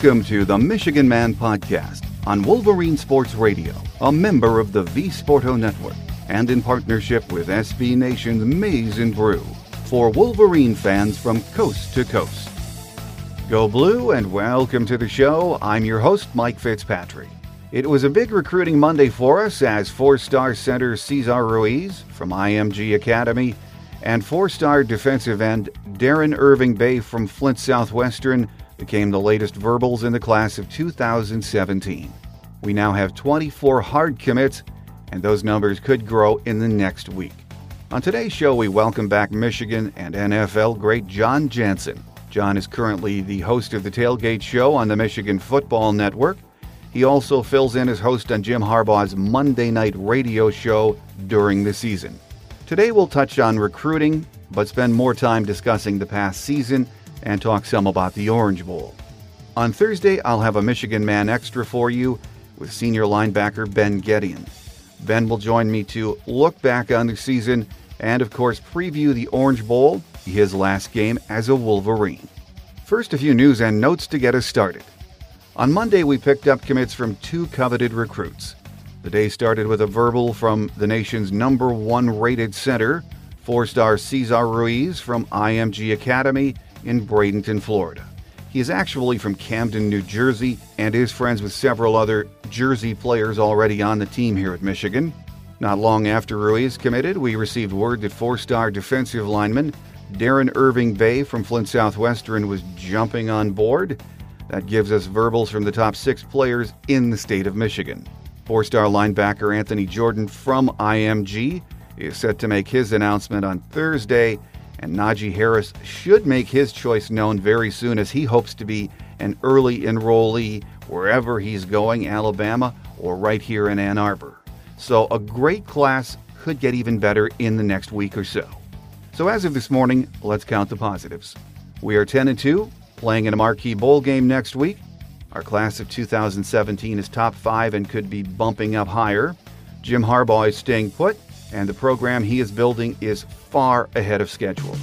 Welcome to the Michigan Man Podcast on Wolverine Sports Radio, a member of the V Sporto Network, and in partnership with SB Nation's Maize and Brew for Wolverine fans from coast to coast. Go Blue and welcome to the show. I'm your host, Mike Fitzpatrick. It was a big recruiting Monday for us as four star center Cesar Ruiz from IMG Academy and four star defensive end Deron Irving-Bey from Flint Southwestern became the latest verbals in the class of 2017. We now have 24 hard commits, and those numbers could grow in the next week. On today's show, we welcome back Michigan and NFL great Jon Jansen. Jon is currently the host of the Tailgate Show on the Michigan Football Network. He also fills in as host on Jim Harbaugh's Monday night radio show during the season. Today, we'll touch on recruiting, but spend more time discussing the past season and talk some about the Orange Bowl. On Thursday, I'll have a Michigan Man Extra for you with senior linebacker Ben Gedeon. Ben will join me to look back on the season and, of course, preview the Orange Bowl, his last game as a Wolverine. First, a few news and notes to get us started. On Monday, we picked up commits from two coveted recruits. The day started with a verbal from the nation's number one rated center, four star Cesar Ruiz from IMG Academy in Bradenton, Florida. He is actually from Camden, New Jersey, and is friends with several other Jersey players already on the team here at Michigan. Not long after Ruiz committed, we received word that four star defensive lineman Deron Irving-Bey from Flint Southwestern was jumping on board. That gives us verbals from the top six players in the state of Michigan. Four star linebacker Anthony Jordan from IMG is set to make his announcement on Thursday and Najee Harris should make his choice known very soon as he hopes to be an early enrollee wherever he's going, Alabama or right here in Ann Arbor. So a great class could get even better in the next week or so. So as of this morning, let's count the positives. We are 10 and 2, playing in a marquee bowl game next week. Our class of 2017 is top 5 and could be bumping up higher. Jim Harbaugh is staying put and the program he is building is far ahead of schedule.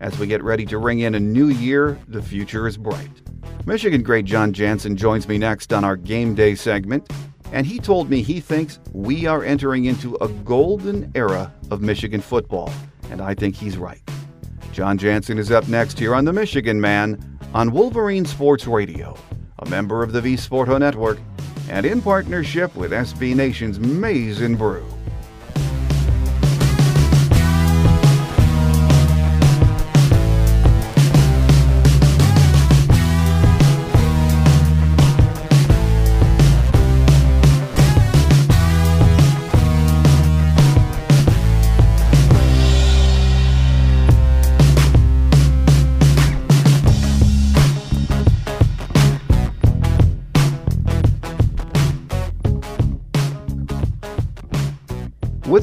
As we get ready to ring in a new year, the future is bright. Michigan great Jon Jansen joins me next on our game day segment, and he told me he thinks we are entering into a golden era of Michigan football, and I think he's right. Jon Jansen is up next here on The Michigan Man on Wolverine Sports Radio, a member of the V Sporto Network, and in partnership with SB Nation's Maize and Brew.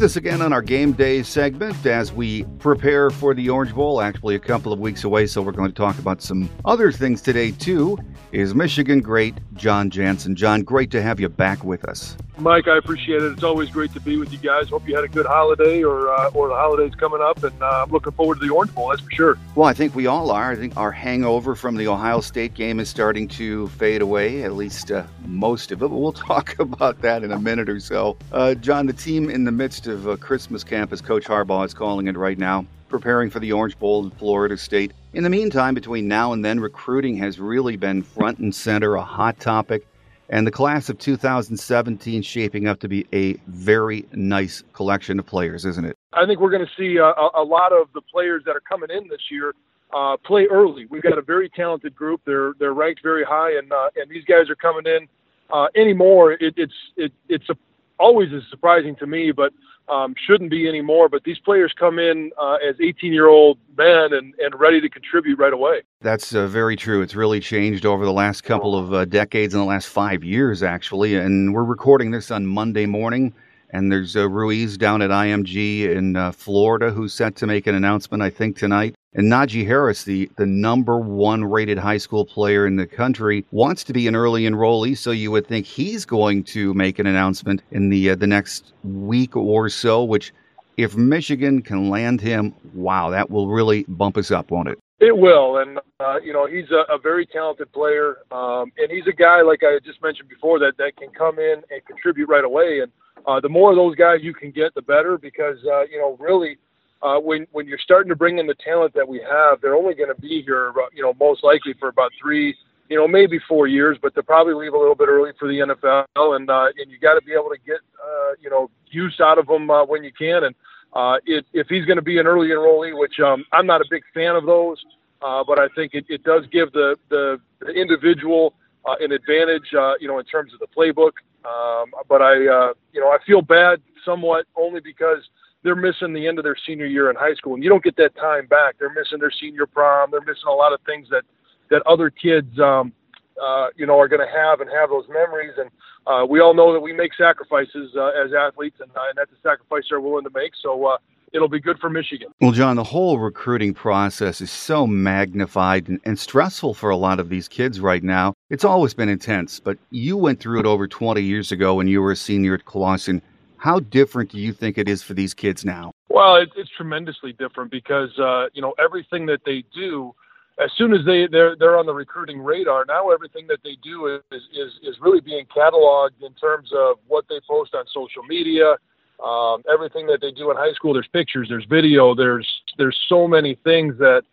With us again on our game day segment as we prepare for the Orange Bowl, actually a couple of weeks away, so we're going to talk about some other things today too. Is Michigan great Jon Jansen? Jon, great to have you back with us. Mike, I appreciate it. It's always great to be with you guys. Hope you had a good holiday or uh, or the holidays coming up, and uh, I'm looking forward to the Orange Bowl. That's for sure. Well, I think we all are. I think our hangover from the Ohio State game is starting to fade away, at least uh, most of it. But we'll talk about that in a minute or so. Uh, Jon, the team in the midst of Christmas camp, as Coach Harbaugh is calling it right now, preparing for the Orange Bowl in Florida State. In the meantime, between now and then, recruiting has really been front and center, a hot topic. And the class of 2017 shaping up to be a very nice collection of players, isn't it? I think we're going to see a, a lot of the players that are coming in this year uh, play early. We've got a very talented group. They're they're ranked very high, and uh, and these guys are coming in uh, anymore. It, it's it, it's a, always is surprising to me, but um, shouldn't be anymore. But these players come in uh, as 18 year old men and, and ready to contribute right away. That's uh, very true. It's really changed over the last couple of uh, decades, in the last five years, actually. And we're recording this on Monday morning. And there's uh, Ruiz down at IMG in uh, Florida who's set to make an announcement, I think, tonight. And Najee Harris, the, the number one rated high school player in the country, wants to be an early enrollee. So you would think he's going to make an announcement in the uh, the next week or so. Which, if Michigan can land him, wow, that will really bump us up, won't it? It will, and uh, you know he's a, a very talented player, um, and he's a guy like I just mentioned before that that can come in and contribute right away. And uh, the more of those guys you can get, the better, because uh, you know really uh, when when you're starting to bring in the talent that we have, they're only going to be here, uh, you know, most likely for about three, you know, maybe four years, but they'll probably leave a little bit early for the NFL, and uh, and you got to be able to get, uh, you know, use out of them uh, when you can, and uh, it, if he's going to be an early enrollee, which um, I'm not a big fan of those, uh, but I think it, it does give the the, the individual uh, an advantage, uh, you know, in terms of the playbook. Um, but I, uh, you know, I feel bad somewhat only because they're missing the end of their senior year in high school, and you don't get that time back. They're missing their senior prom. They're missing a lot of things that that other kids, um, uh, you know, are going to have and have those memories. And uh, we all know that we make sacrifices uh, as athletes, and, uh, and that's a sacrifice they're willing to make. So uh, it'll be good for Michigan. Well, Jon, the whole recruiting process is so magnified and, and, stressful for a lot of these kids right now. It's always been intense, but you went through it over 20 years ago when you were a senior at Clawson. How different do you think it is for these kids now? Well, it, it's tremendously different because uh, you know everything that they do as soon as they they're they're on the recruiting radar, now everything that they do is is is really being cataloged in terms of what they post on social media. Um, everything that they do in high school, there's pictures, there's video, there's there's so many things that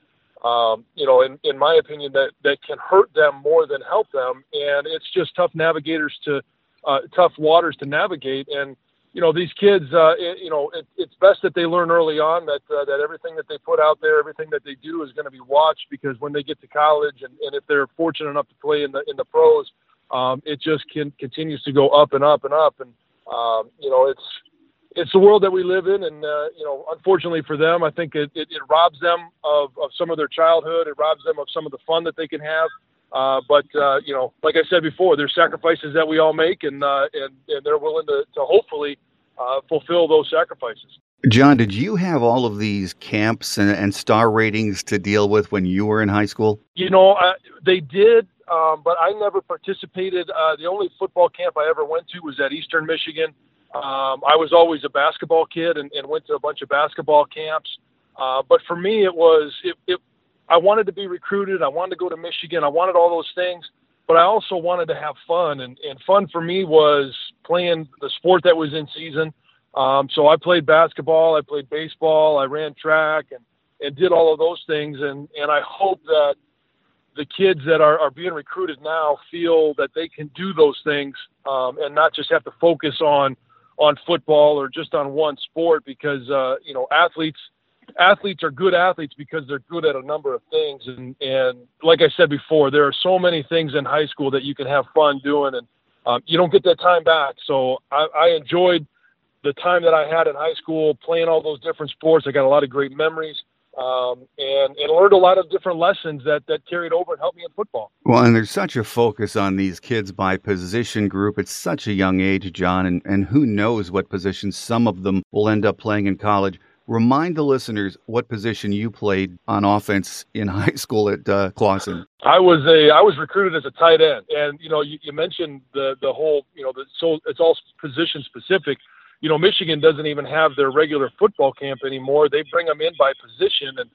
um, you know, in, in my opinion, that that can hurt them more than help them, and it's just tough navigators to uh, tough waters to navigate. And you know these kids uh, it, you know it, it's best that they learn early on that uh, that everything that they put out there everything that they do is going to be watched because when they get to college and, and if they're fortunate enough to play in the in the pros um, it just can continues to go up and up and up. And um, you know it's it's the world that we live in. And uh, you know unfortunately for them I think it, it, it robs them of, of some of their childhood. It robs them of some of the fun that they can have uh, but uh, you know, like I said before, there's sacrifices that we all make, and uh, and, and they're willing to, to hopefully uh, fulfill those sacrifices. Jon, did you have all of these camps and, and star ratings to deal with when you were in high school? You know, uh, they did, um, but I never participated. Uh, the only football camp I ever went to was at Eastern Michigan. Um, I was always a basketball kid and, and went to a bunch of basketball camps. Uh, but for me, it was it, it I wanted to be recruited. I wanted to go to Michigan. I wanted all those things, but I also wanted to have fun. And, and fun for me was playing the sport that was in season. Um, so I played basketball, I played baseball, I ran track, and, and did all of those things. And, and I hope that the kids that are, are being recruited now feel that they can do those things um, and not just have to focus on on football or just on one sport because uh, you know athletes – athletes are good athletes because they're good at a number of things. And, and like I said before, there are so many things in high school that you can have fun doing, and um, you don't get that time back. So I, I enjoyed the time that I had in high school playing all those different sports. I got a lot of great memories. Um, and, and learned a lot of different lessons that, that carried over and helped me in football. Well, and there's such a focus on these kids by position group. at such a young age, Jon, and, and who knows what positions some of them will end up playing in college. Remind the listeners what position you played on offense in high school at uh, Clawson. I was a I was recruited as a tight end, and you know you, you mentioned the the whole you know the, so it's all position specific. You know Michigan doesn't even have their regular football camp anymore. They bring them in by position, and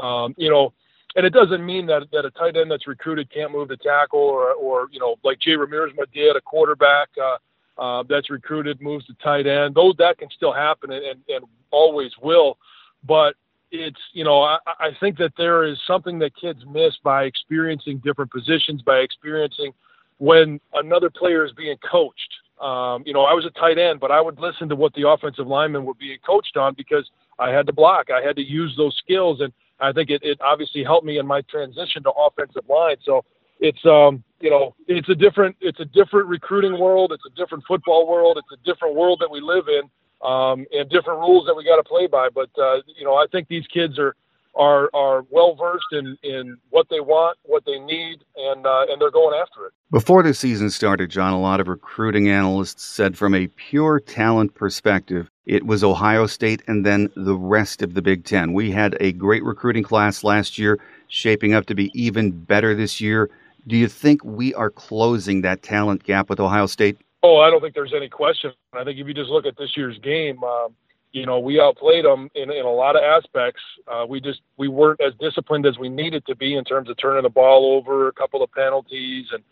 um, you know and it doesn't mean that that a tight end that's recruited can't move the tackle or or you know like Jay Ramirez did a quarterback uh, uh, that's recruited moves to tight end. Though that can still happen and, and, and always will, but it's you know I, I think that there is something that kids miss by experiencing different positions, by experiencing when another player is being coached. Um, you know, I was a tight end, but I would listen to what the offensive linemen were being coached on because I had to block. I had to use those skills, and I think it, it obviously helped me in my transition to offensive line. So it's um you know it's a different it's a different recruiting world it's a different football world it's a different world that we live in um, and different rules that we got to play by but uh, you know I think these kids are are are well versed in in what they want what they need and uh, and they're going after it. Before the season started Jon a lot of recruiting analysts said from a pure talent perspective it was Ohio State and then the rest of the Big Ten. We had a great recruiting class last year shaping up to be even better this year. Do you think we are closing that talent gap with Ohio State? Oh, I don't think there's any question. I think if you just look at this year's game, um, you know, we outplayed them in, in a lot of aspects. Uh, we just we weren't as disciplined as we needed to be in terms of turning the ball over, a couple of penalties, and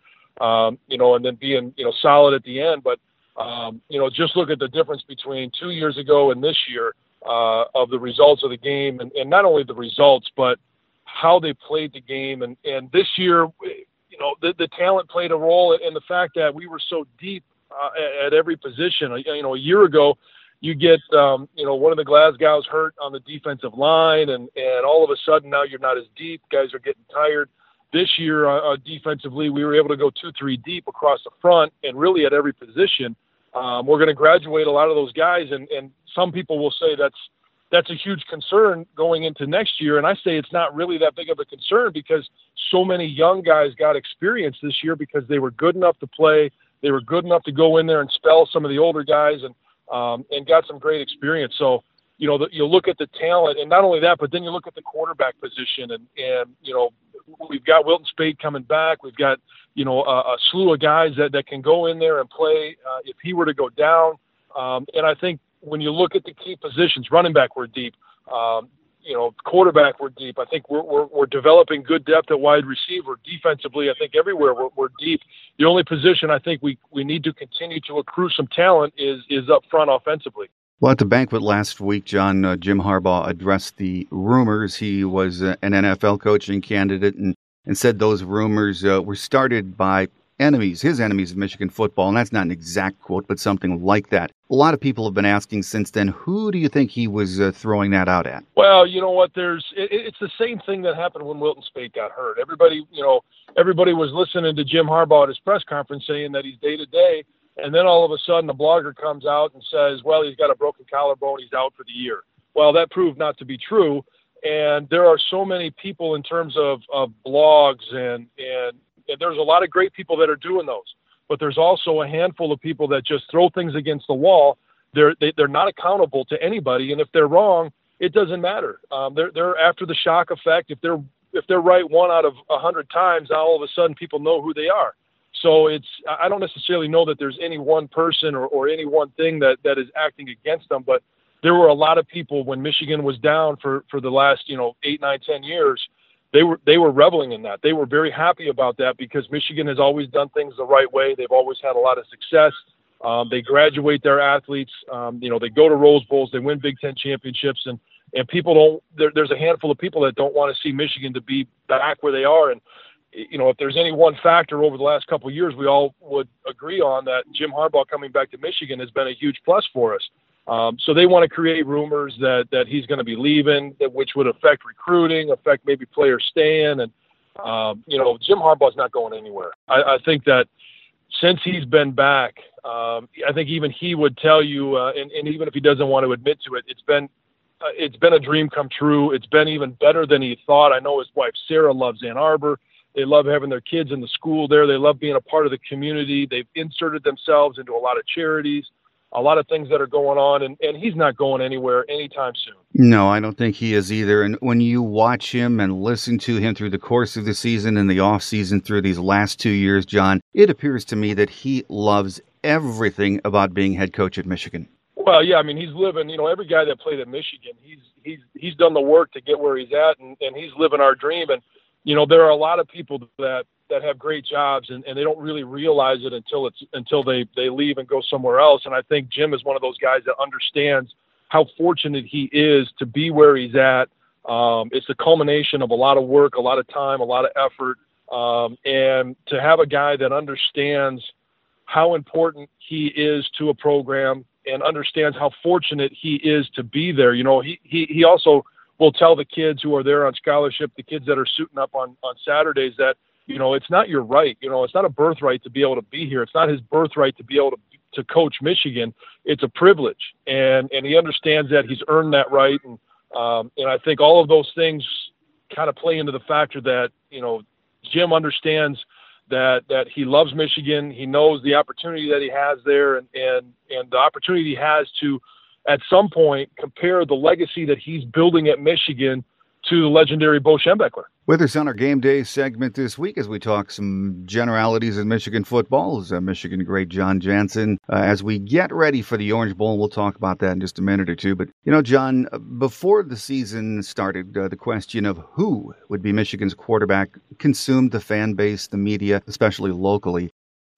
um, you know, and then being you know solid at the end. But um, you know, just look at the difference between two years ago and this year uh, of the results of the game, and, and not only the results, but how they played the game. And and this year, you know, the, the talent played a role, and the fact that we were so deep uh, at every position. You know, a year ago you get um, you know one of the Glasgow's hurt on the defensive line, and and all of a sudden now you're not as deep. Guys are getting tired. This year, uh, uh, defensively, we were able to go two, three deep across the front, and really at every position. Um, we're going to graduate a lot of those guys, and and some people will say that's that's a huge concern going into next year. And I say it's not really that big of a concern because so many young guys got experience this year because they were good enough to play. They were good enough to go in there and spell some of the older guys. And um, and got some great experience. So, you know, the, you look at the talent, and not only that, but then you look at the quarterback position, and and you know, we've got Wilton Speight coming back. We've got you know a, a slew of guys that that can go in there and play uh, if he were to go down. Um, and I think when you look at the key positions, running back we're deep. Um, you know, quarterback we're deep. I think we're, we're, we're developing good depth at wide receiver. Defensively, I think everywhere we're, we're deep. The only position I think we, we need to continue to accrue some talent is is up front offensively. Well, at the banquet last week, Jon uh, Jim Harbaugh addressed the rumors. He was uh, an NFL coaching candidate and and said those rumors uh, were started by enemies, his enemies of Michigan football. And that's not an exact quote, but something like that. A lot of people have been asking since then, who do you think he was uh, throwing that out at? Well, you know what? There's it, it's the same thing that happened when Wilton Speight got hurt. Everybody, you know, everybody was listening to Jim Harbaugh at his press conference saying that he's day to day, and then all of a sudden a blogger comes out and says, "Well, he's got a broken collarbone, he's out for the year." Well, that proved not to be true. And there are so many people in terms of, of blogs and and there's a lot of great people that are doing those, but there's also a handful of people that just throw things against the wall. They're they, are they are not accountable to anybody, and if they're wrong, it doesn't matter. Um, they're they're after the shock effect. If they're if they're right one out of a hundred times, now all of a sudden people know who they are. So it's I don't necessarily know that there's any one person or, or any one thing that that is acting against them, but there were a lot of people when Michigan was down for for the last you know eight nine ten years they were they were reveling in that. They were very happy about that because Michigan has always done things the right way. They've always had a lot of success. Um, they graduate their athletes. Um, you know, they go to Rose Bowls, they win Big Ten championships, and and people don't. There, there's a handful of people that don't want to see Michigan to be back where they are. And you know, if there's any one factor over the last couple of years, we all would agree on that. Jim Harbaugh coming back to Michigan has been a huge plus for us. Um, so they want to create rumors that that he's going to be leaving, that which would affect recruiting, affect maybe players staying, and um, you know Jim Harbaugh's not going anywhere. I, I think that since he's been back, um, I think even he would tell you, uh, and, and even if he doesn't want to admit to it, it's been uh, it's been a dream come true. It's been even better than he thought. I know his wife Sarah loves Ann Arbor. They love having their kids in the school there. They love being a part of the community. They've inserted themselves into a lot of charities a lot of things that are going on, and, and he's not going anywhere anytime soon. No, I don't think he is either. And when you watch him and listen to him through the course of the season and the off season through these last two years, Jon, it appears to me that he loves everything about being head coach at Michigan. Well, yeah, I mean, he's living. You know, every guy that played at Michigan, he's he's he's done the work to get where he's at, and, and he's living our dream. And you know, there are a lot of people that that have great jobs and, and they don't really realize it until it's until they they leave and go somewhere else. And I think Jim is one of those guys that understands how fortunate he is to be where he's at. Um, it's the culmination of a lot of work, a lot of time, a lot of effort, um, and to have a guy that understands how important he is to a program and understands how fortunate he is to be there. You know, he he he also will tell the kids who are there on scholarship, the kids that are suiting up on on Saturdays that you know, it's not your right. You know, it's not a birthright to be able to be here. It's not his birthright to be able to to coach Michigan. It's a privilege, and and he understands that he's earned that right. And um, and I think all of those things kind of play into the factor that you know Jim understands that that he loves Michigan. He knows the opportunity that he has there, and and and the opportunity he has to, at some point, compare the legacy that he's building at Michigan to the legendary Bo Schembechler. With us on our game day segment this week as we talk some generalities in Michigan football is uh, Michigan great Jon Jansen. Uh, as we get ready for the Orange Bowl, we'll talk about that in just a minute or two. But, you know, Jon, uh, before the season started, uh, the question of who would be Michigan's quarterback consumed the fan base, the media, especially locally.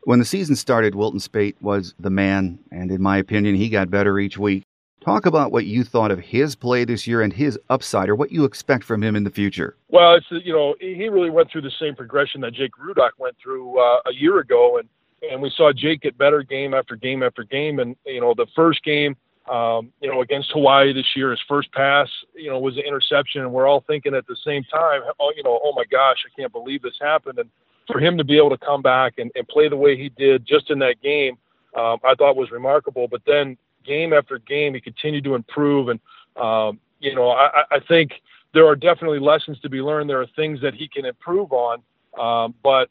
When the season started, Wilton Speight was the man, and in my opinion, he got better each week. Talk about what you thought of his play this year and his upside, or what you expect from him in the future. Well, it's you know he really went through the same progression that Jake Rudock went through uh, a year ago, and and we saw Jake get better game after game after game. And you know the first game, um, you know against Hawaii this year, his first pass, you know, was an interception, and we're all thinking at the same time, oh, you know, oh my gosh, I can't believe this happened. And for him to be able to come back and, and play the way he did just in that game, um, I thought was remarkable. But then game after game, he continued to improve. And, um, you know, I, I think there are definitely lessons to be learned. There are things that he can improve on. Um, but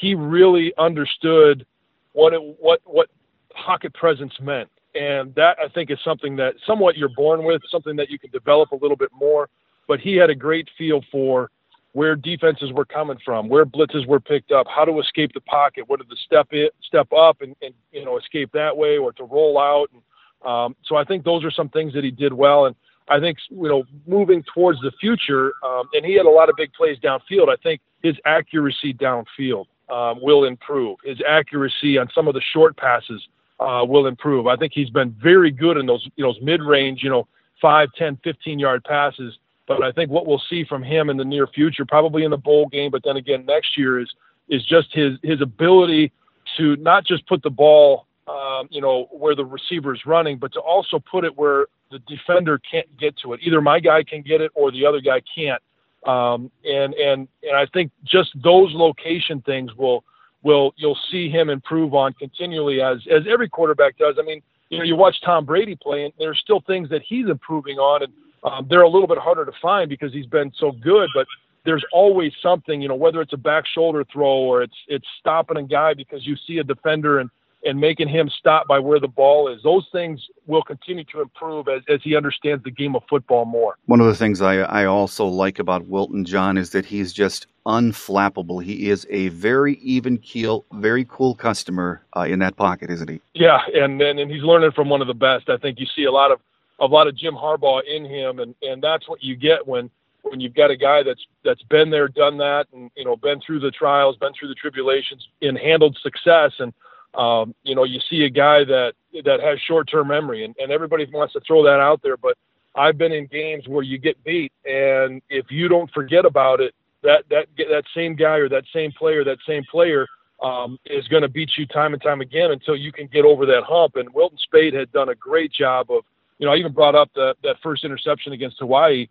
he really understood what it, what, what pocket presence meant. And that I think is something that somewhat you're born with, something that you can develop a little bit more. But he had a great feel for where defenses were coming from, where blitzes were picked up, how to escape the pocket, whether to step it, step up and, and you know escape that way, or to roll out. And um, so I think those are some things that he did well. And I think, you know, moving towards the future, um, and he had a lot of big plays downfield. I think his accuracy downfield um, will improve. His accuracy on some of the short passes uh, will improve. I think he's been very good in those, you know, mid-range, you know, 5, 10, 15 yard passes. But I think what we'll see from him in the near future, probably in the bowl game, but then again next year, is is just his his ability to not just put the ball um, you know, where the receiver is running, but to also put it where the defender can't get to it. Either my guy can get it or the other guy can't. Um, and and and I think just those location things will will you'll see him improve on continually as as every quarterback does. I mean, you know, you watch Tom Brady play, and there's still things that he's improving on, and um, they're a little bit harder to find because he's been so good, but. There's always something, you know, whether it's a back shoulder throw or it's it's stopping a guy because you see a defender and and making him stop by where the ball is. Those things will continue to improve as, as he understands the game of football more. One of the things I, I also like about Wilton Jon is that he's just unflappable. He is a very even keel, very cool customer uh, in that pocket, isn't he? Yeah, and, and and he's learning from one of the best. I think you see a lot of a lot of Jim Harbaugh in him, and and that's what you get when when you've got a guy that's that's been there, done that, and you know been through the trials, been through the tribulations, and handled success and um, you know, you see a guy that that has short-term memory, and, and everybody wants to throw that out there. But I've been in games where you get beat, and if you don't forget about it, that that that same guy or that same player, that same player um, is going to beat you time and time again until you can get over that hump. And Wilton Speight had done a great job of, you know, I even brought up the, that first interception against Hawaii.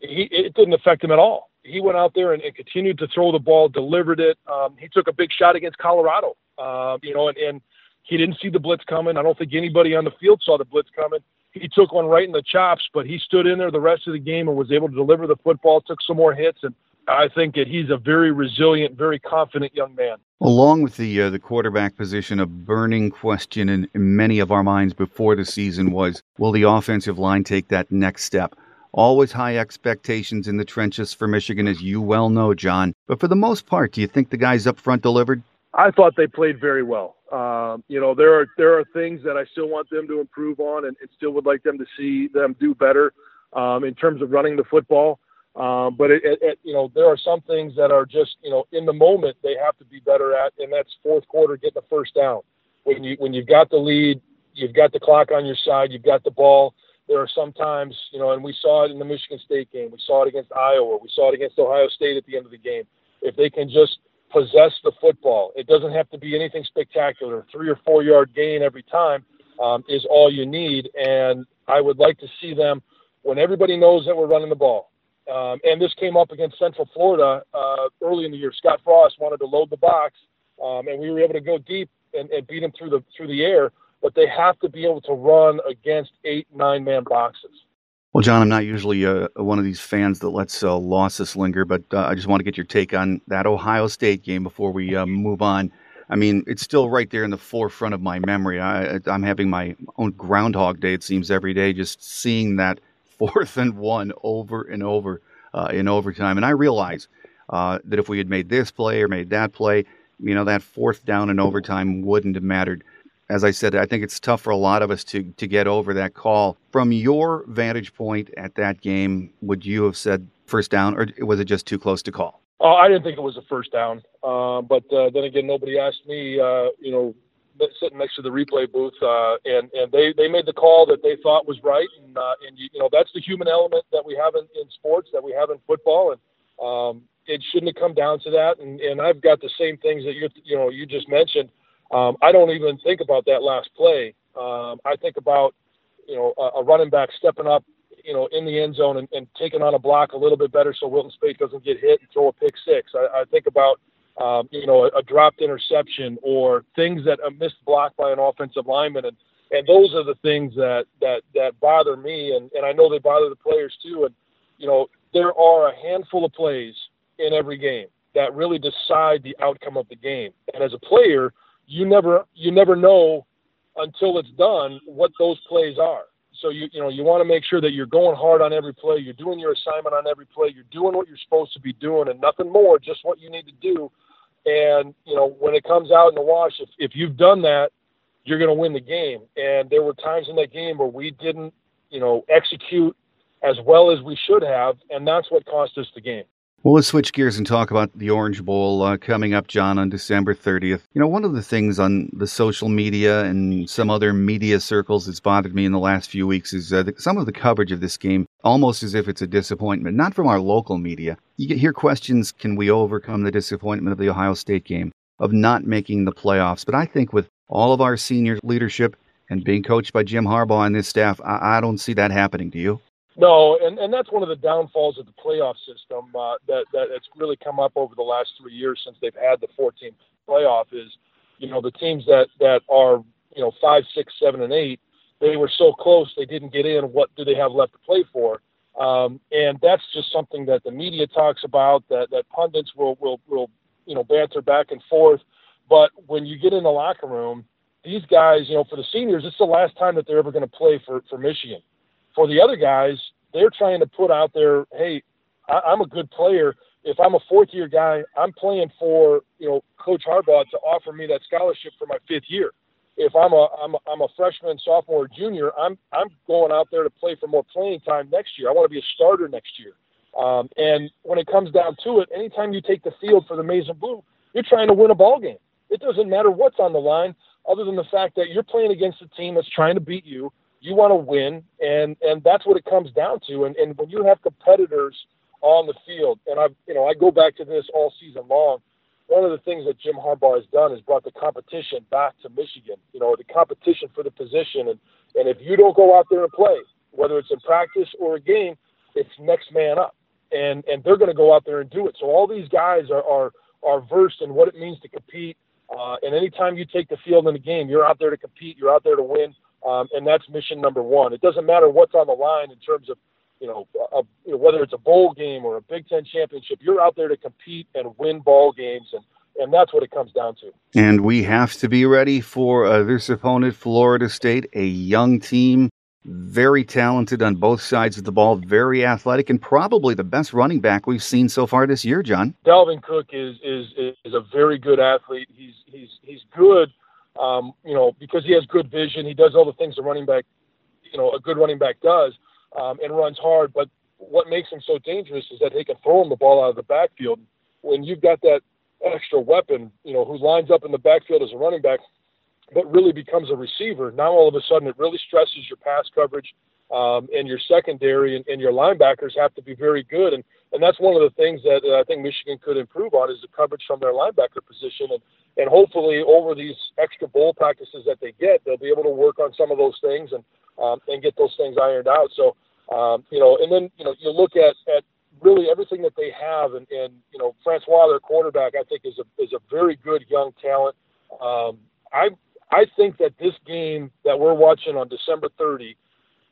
He, it didn't affect him at all. He went out there and, and continued to throw the ball, delivered it. Um, he took a big shot against Colorado uh, you know, and, and he didn't see the blitz coming. I don't think anybody on the field saw the blitz coming. He took one right in the chops, but he stood in there the rest of the game and was able to deliver the football, took some more hits, and I think that he's a very resilient, very confident young man. Along with the uh, the quarterback position, a burning question in, in many of our minds before the season was: Will the offensive line take that next step? Always high expectations in the trenches for Michigan, as you well know, Jon. But for the most part, do you think the guys up front delivered? I thought they played very well. Um, you know, there are there are things that I still want them to improve on, and, and still would like them to see them do better um, in terms of running the football. Um, but it, it, it, you know, there are some things that are just you know in the moment they have to be better at, and that's fourth quarter getting the first down. When you when you've got the lead, you've got the clock on your side, you've got the ball. There are sometimes, you know, and we saw it in the Michigan State game, we saw it against Iowa, we saw it against Ohio State at the end of the game. If they can just possess the football. It doesn't have to be anything spectacular. Three or four yard gain every time um, is all you need. And I would like to see them when everybody knows that we're running the ball. Um, and this came up against Central Florida uh, early in the year. Scott Frost wanted to load the box, um, and we were able to go deep and, and beat them through the through the air. But they have to be able to run against eight nine man boxes. Well, Jon, I'm not usually uh, one of these fans that lets uh, losses linger, but uh, I just want to get your take on that Ohio State game before we uh, move on. I mean, it's still right there in the forefront of my memory. I, I'm having my own Groundhog Day, it seems, every day, just seeing that fourth and one over and over. uh, in overtime. And I realize uh, that if we had made this play or made that play, you know, that fourth down in overtime wouldn't have mattered. As I said, I think it's tough for a lot of us to, to get over that call. From your vantage point at that game, would you have said first down, or was it just too close to call? Oh, I didn't think it was a first down. Uh, but uh, then again, nobody asked me, uh, you know, sitting next to the replay booth, uh, and and they they made the call that they thought was right, and uh, and you, you know that's the human element that we have in, in sports, that we have in football, and um, it shouldn't have come down to that. And and I've got the same things that you you know you just mentioned. Um, I don't even think about that last play. Um, I think about you know a, a running back stepping up, you know, in the end zone and, and taking on a block a little bit better so Wilton Speight doesn't get hit and throw a pick six. I, I think about um, you know, a, a dropped interception or things that a missed block by an offensive lineman. And, and those are the things that, that, that bother me. And, and I know they bother the players too. And, you know, there are a handful of plays in every game that really decide the outcome of the game. And as a player, you never, you never know until it's done what those plays are. So you you know you want to make sure that you're going hard on every play, you're doing your assignment on every play, you're doing what you're supposed to be doing, and nothing more, just what you need to do. And you know when it comes out in the wash, if if you've done that, you're going to win the game. And there were times in that game where we didn't you know execute as well as we should have, and that's what cost us the game. Well, let's switch gears and talk about the Orange Bowl uh, coming up, Jon, on December 30th. You know, one of the things on the social media and some other media circles that's bothered me in the last few weeks is uh, the, some of the coverage of this game, almost as if it's a disappointment, not from our local media. You hear questions can we overcome the disappointment of the Ohio State game, of not making the playoffs? But I think with all of our senior leadership and being coached by Jim Harbaugh and his staff, I, I don't see that happening. Do you? No, and, and that's one of the downfalls of the playoff system uh, that that it's really come up over the last three years since they've had the 14 playoff. Is you know the teams that that are you know five, six, seven, and eight, they were so close they didn't get in. What do they have left to play for? Um, and that's just something that the media talks about. That that pundits will will will you know banter back and forth. But when you get in the locker room, these guys, you know, for the seniors, it's the last time that they're ever going to play for for Michigan for the other guys, they're trying to put out there, hey, I, I'm a good player. If I'm a fourth year guy, I'm playing for you know Coach Harbaugh to offer me that scholarship for my fifth year. If I'm a I'm a, I'm a freshman, sophomore, junior, I'm I'm going out there to play for more playing time next year. I want to be a starter next year. Um, and when it comes down to it, anytime you take the field for the and Blue, you're trying to win a ball game. It doesn't matter what's on the line, other than the fact that you're playing against a team that's trying to beat you you want to win, and and that's what it comes down to. And and when you have competitors on the field, and I you know I go back to this all season long. One of the things that Jim Harbaugh has done is brought the competition back to Michigan. You know, the competition for the position, and and if you don't go out there and play, whether it's in practice or a game, it's next man up, and and they're going to go out there and do it. So all these guys are are are versed in what it means to compete. Uh, and anytime you take the field in a game, you're out there to compete. You're out there to win um, and that's mission number one. It doesn't matter what's on the line in terms of you know, a, you know, whether it's a bowl game or a Big Ten championship. You're out there to compete and win ball games, and and that's what it comes down to. And we have to be ready for uh, this opponent, Florida State, a young team, very talented on both sides of the ball, very athletic, and probably the best running back we've seen so far this year. John Dalvin Cook is is is a very good athlete. He's he's he's good um, you know, because he has good vision. He does all the things a running back, you know, a good running back does, um, and runs hard. But what makes him so dangerous is that he can throw him the ball out of the backfield. When you've got that extra weapon, you know, who lines up in the backfield as a running back, but really becomes a receiver, now all of a sudden it really stresses your pass coverage um, and your secondary and, and, your linebackers have to be very good. And, and that's one of the things that uh, I think Michigan could improve on is the coverage from their linebacker position. And, and hopefully over these extra bowl practices that they get, they'll be able to work on some of those things and, um, and get those things ironed out. So, um, you know, and then, you know, you look at, at really everything that they have and, and, you know, Francois, their quarterback, I think is a, is a very good young talent. Um, I, I think that this game that we're watching on December 30,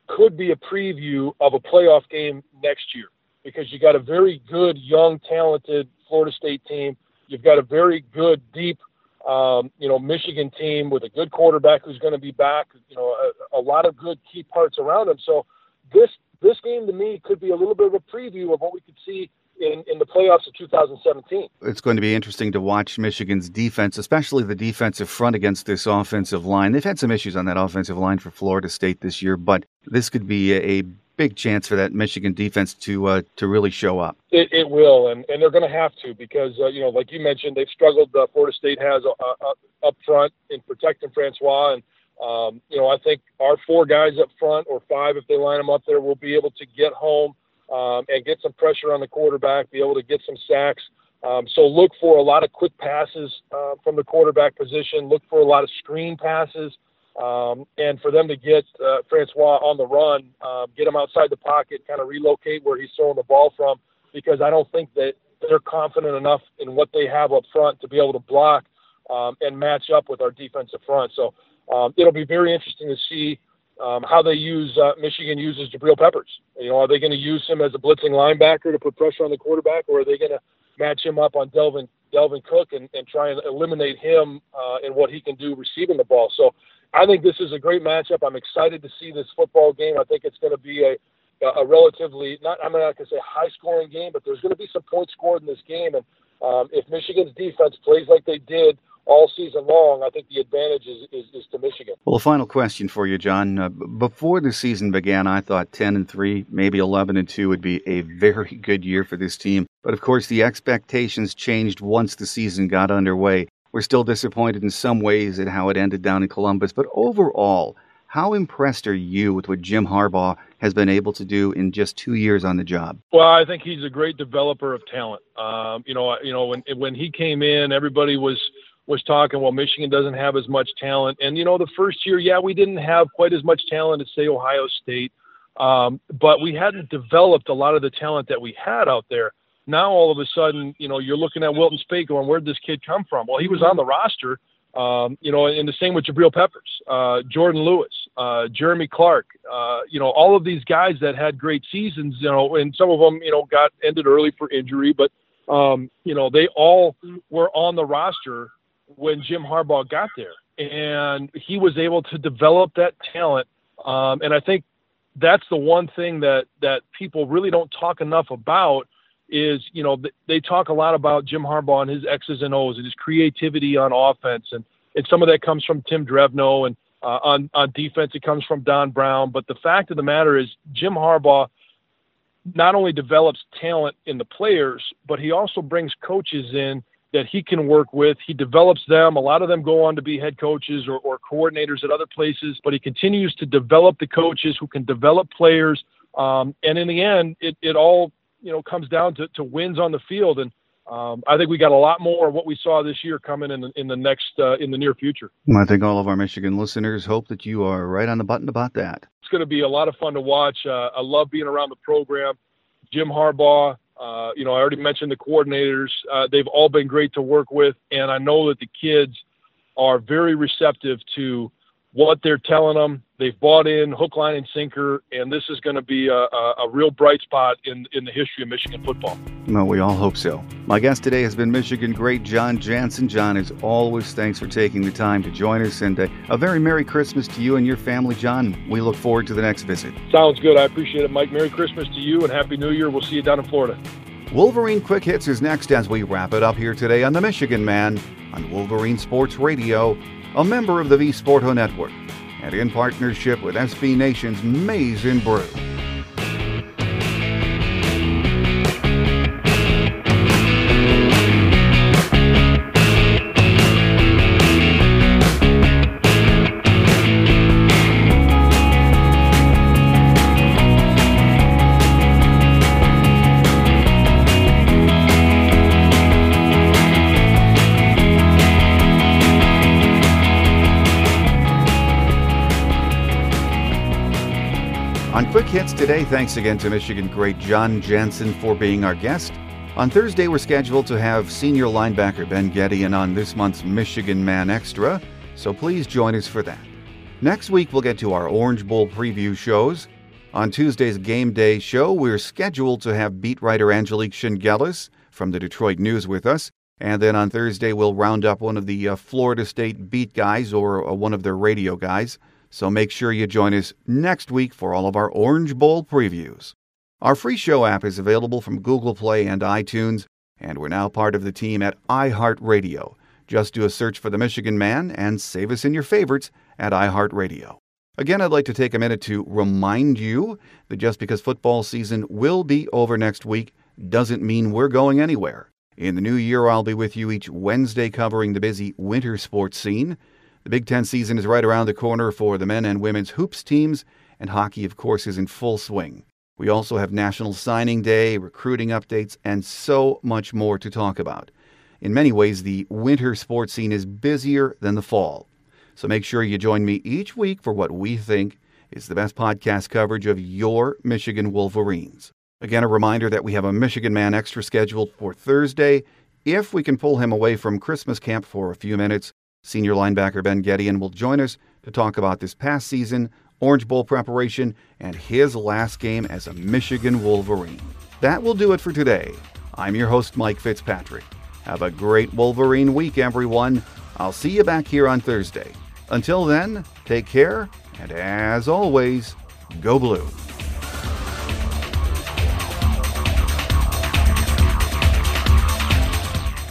could be a preview of a playoff game next year because you got a very good, young, talented Florida State team. You've got a very good, deep, um, you know, Michigan team with a good quarterback who's going to be back. You know, a, a lot of good key parts around him. So this this game to me could be a little bit of a preview of what we could see in, in the playoffs of 2017. It's going to be interesting to watch Michigan's defense, especially the defensive front against this offensive line. They've had some issues on that offensive line for Florida State this year, but this could be a, big chance for that Michigan defense to uh, to really show up. It, it will, and, and they're going to have to because uh, you know, like you mentioned, they've struggled. Uh, Florida State has uh, uh, up front in protecting Francois, and um, you know, I think our four guys up front or five, if they line them up there, will be able to get home um, and get some pressure on the quarterback, be able to get some sacks. Um, so look for a lot of quick passes uh, from the quarterback position. Look for a lot of screen passes, um, and for them to get uh, Francois on the run, uh, get him outside the pocket, kind of relocate where he's throwing the ball from. Because I don't think that they're confident enough in what they have up front to be able to block um, and match up with our defensive front. So um, it'll be very interesting to see um, how they use uh, Michigan uses Jabril Peppers. You know, are they going to use him as a blitzing linebacker to put pressure on the quarterback, or are they going to match him up on Delvin Dalvin Cook and, and try and eliminate him uh, and what he can do receiving the ball? So I think this is a great matchup. I'm excited to see this football game. I think it's going to be a a relatively not I'm not going to say high scoring game, but there's going to be some points scored in this game. And um, if Michigan's defense plays like they did all season long, I think the advantage is, is, is to Michigan. Well, a final question for you, Jon. Uh, before the season began, I thought 10 and 3, maybe 11 and 2 would be a very good year for this team. But of course, the expectations changed once the season got underway. We're still disappointed in some ways at how it ended down in Columbus, but overall, how impressed are you with what Jim Harbaugh has been able to do in just two years on the job? Well, I think he's a great developer of talent. Um, you know, you know when when he came in, everybody was was talking, well, Michigan doesn't have as much talent. And, you know, the first year, yeah, we didn't have quite as much talent as, say, Ohio State, um, but we hadn't developed a lot of the talent that we had out there. Now, all of a sudden, you know, you're looking at Wilton Speight going, where'd this kid come from? Well, he was on the roster, um, you know, and the same with Jabril Peppers, uh, Jourdan Lewis, uh, Jeremy Clark, uh, you know, all of these guys that had great seasons, you know, and some of them, you know, got ended early for injury, but, um, you know, they all were on the roster when Jim Harbaugh got there, and he was able to develop that talent. Um, and I think that's the one thing that that people really don't talk enough about is you know they talk a lot about Jim Harbaugh and his X's and O's and his creativity on offense, and and some of that comes from Tim Drevno, and uh, on on defense it comes from Don Brown. But the fact of the matter is Jim Harbaugh not only develops talent in the players, but he also brings coaches in that he can work with. He develops them. A lot of them go on to be head coaches or, or coordinators at other places, but he continues to develop the coaches who can develop players. Um, and in the end, it, it all you know comes down to, to wins on the field. And um, I think we got a lot more of what we saw this year coming in the, in the next uh, in the near future. I think all of our Michigan listeners hope that you are right on the button about that. It's going to be a lot of fun to watch. Uh, I love being around the program. Jim Harbaugh, uh, you know, I already mentioned the coordinators. Uh, they've all been great to work with, and I know that the kids are very receptive to what they're telling them. They've bought in hook, line, and sinker, and this is going to be a, a, a, real bright spot in, in the history of Michigan football. Well, we all hope so. My guest today has been Michigan great Jon Jansen. Jon, as always, thanks for taking the time to join us, and a, a very Merry Christmas to you and your family, Jon. We look forward to the next visit. Sounds good. I appreciate it, Mike. Merry Christmas to you, and Happy New Year. We'll see you down in Florida. Wolverine Quick Hits is next as we wrap it up here today on the Michigan Man on Wolverine Sports Radio, a member of the V Sporto Network and in partnership with SB Nation's Maize Brew. Today, thanks again to Michigan great Jon Jansen for being our guest. On Thursday, we're scheduled to have senior linebacker Ben Gedeon on this month's Michigan Man Extra, so please join us for that. Next week, we'll get to our Orange Bowl preview shows. On Tuesday's Game Day show, we're scheduled to have beat writer Angelique Chengelis from the Detroit News with us. And then on Thursday, we'll round up one of the uh, Florida State beat guys or uh, one of their radio guys. So make sure you join us next week for all of our Orange Bowl previews. Our free show app is available from Google Play and iTunes, and we're now part of the team at iHeartRadio. Just do a search for the Michigan Man and save us in your favorites at iHeartRadio. Again, I'd like to take a minute to remind you that just because football season will be over next week doesn't mean we're going anywhere. In the new year, I'll be with you each Wednesday covering the busy winter sports scene. The Big Ten season is right around the corner for the men and women's hoops teams, and hockey, of course, is in full swing. We also have National Signing Day, recruiting updates, and so much more to talk about. In many ways, the winter sports scene is busier than the fall. So make sure you join me each week for what we think is the best podcast coverage of your Michigan Wolverines. Again, a reminder that we have a Michigan Man extra scheduled for Thursday. If we can pull him away from Christmas camp for a few minutes, senior linebacker Ben Gedeon will join us to talk about this past season, Orange Bowl preparation, and his last game as a Michigan Wolverine. That will do it for today. I'm your host, Mike Fitzpatrick. Have a great Wolverine week, everyone. I'll see you back here on Thursday. Until then, take care, and as always, go blue.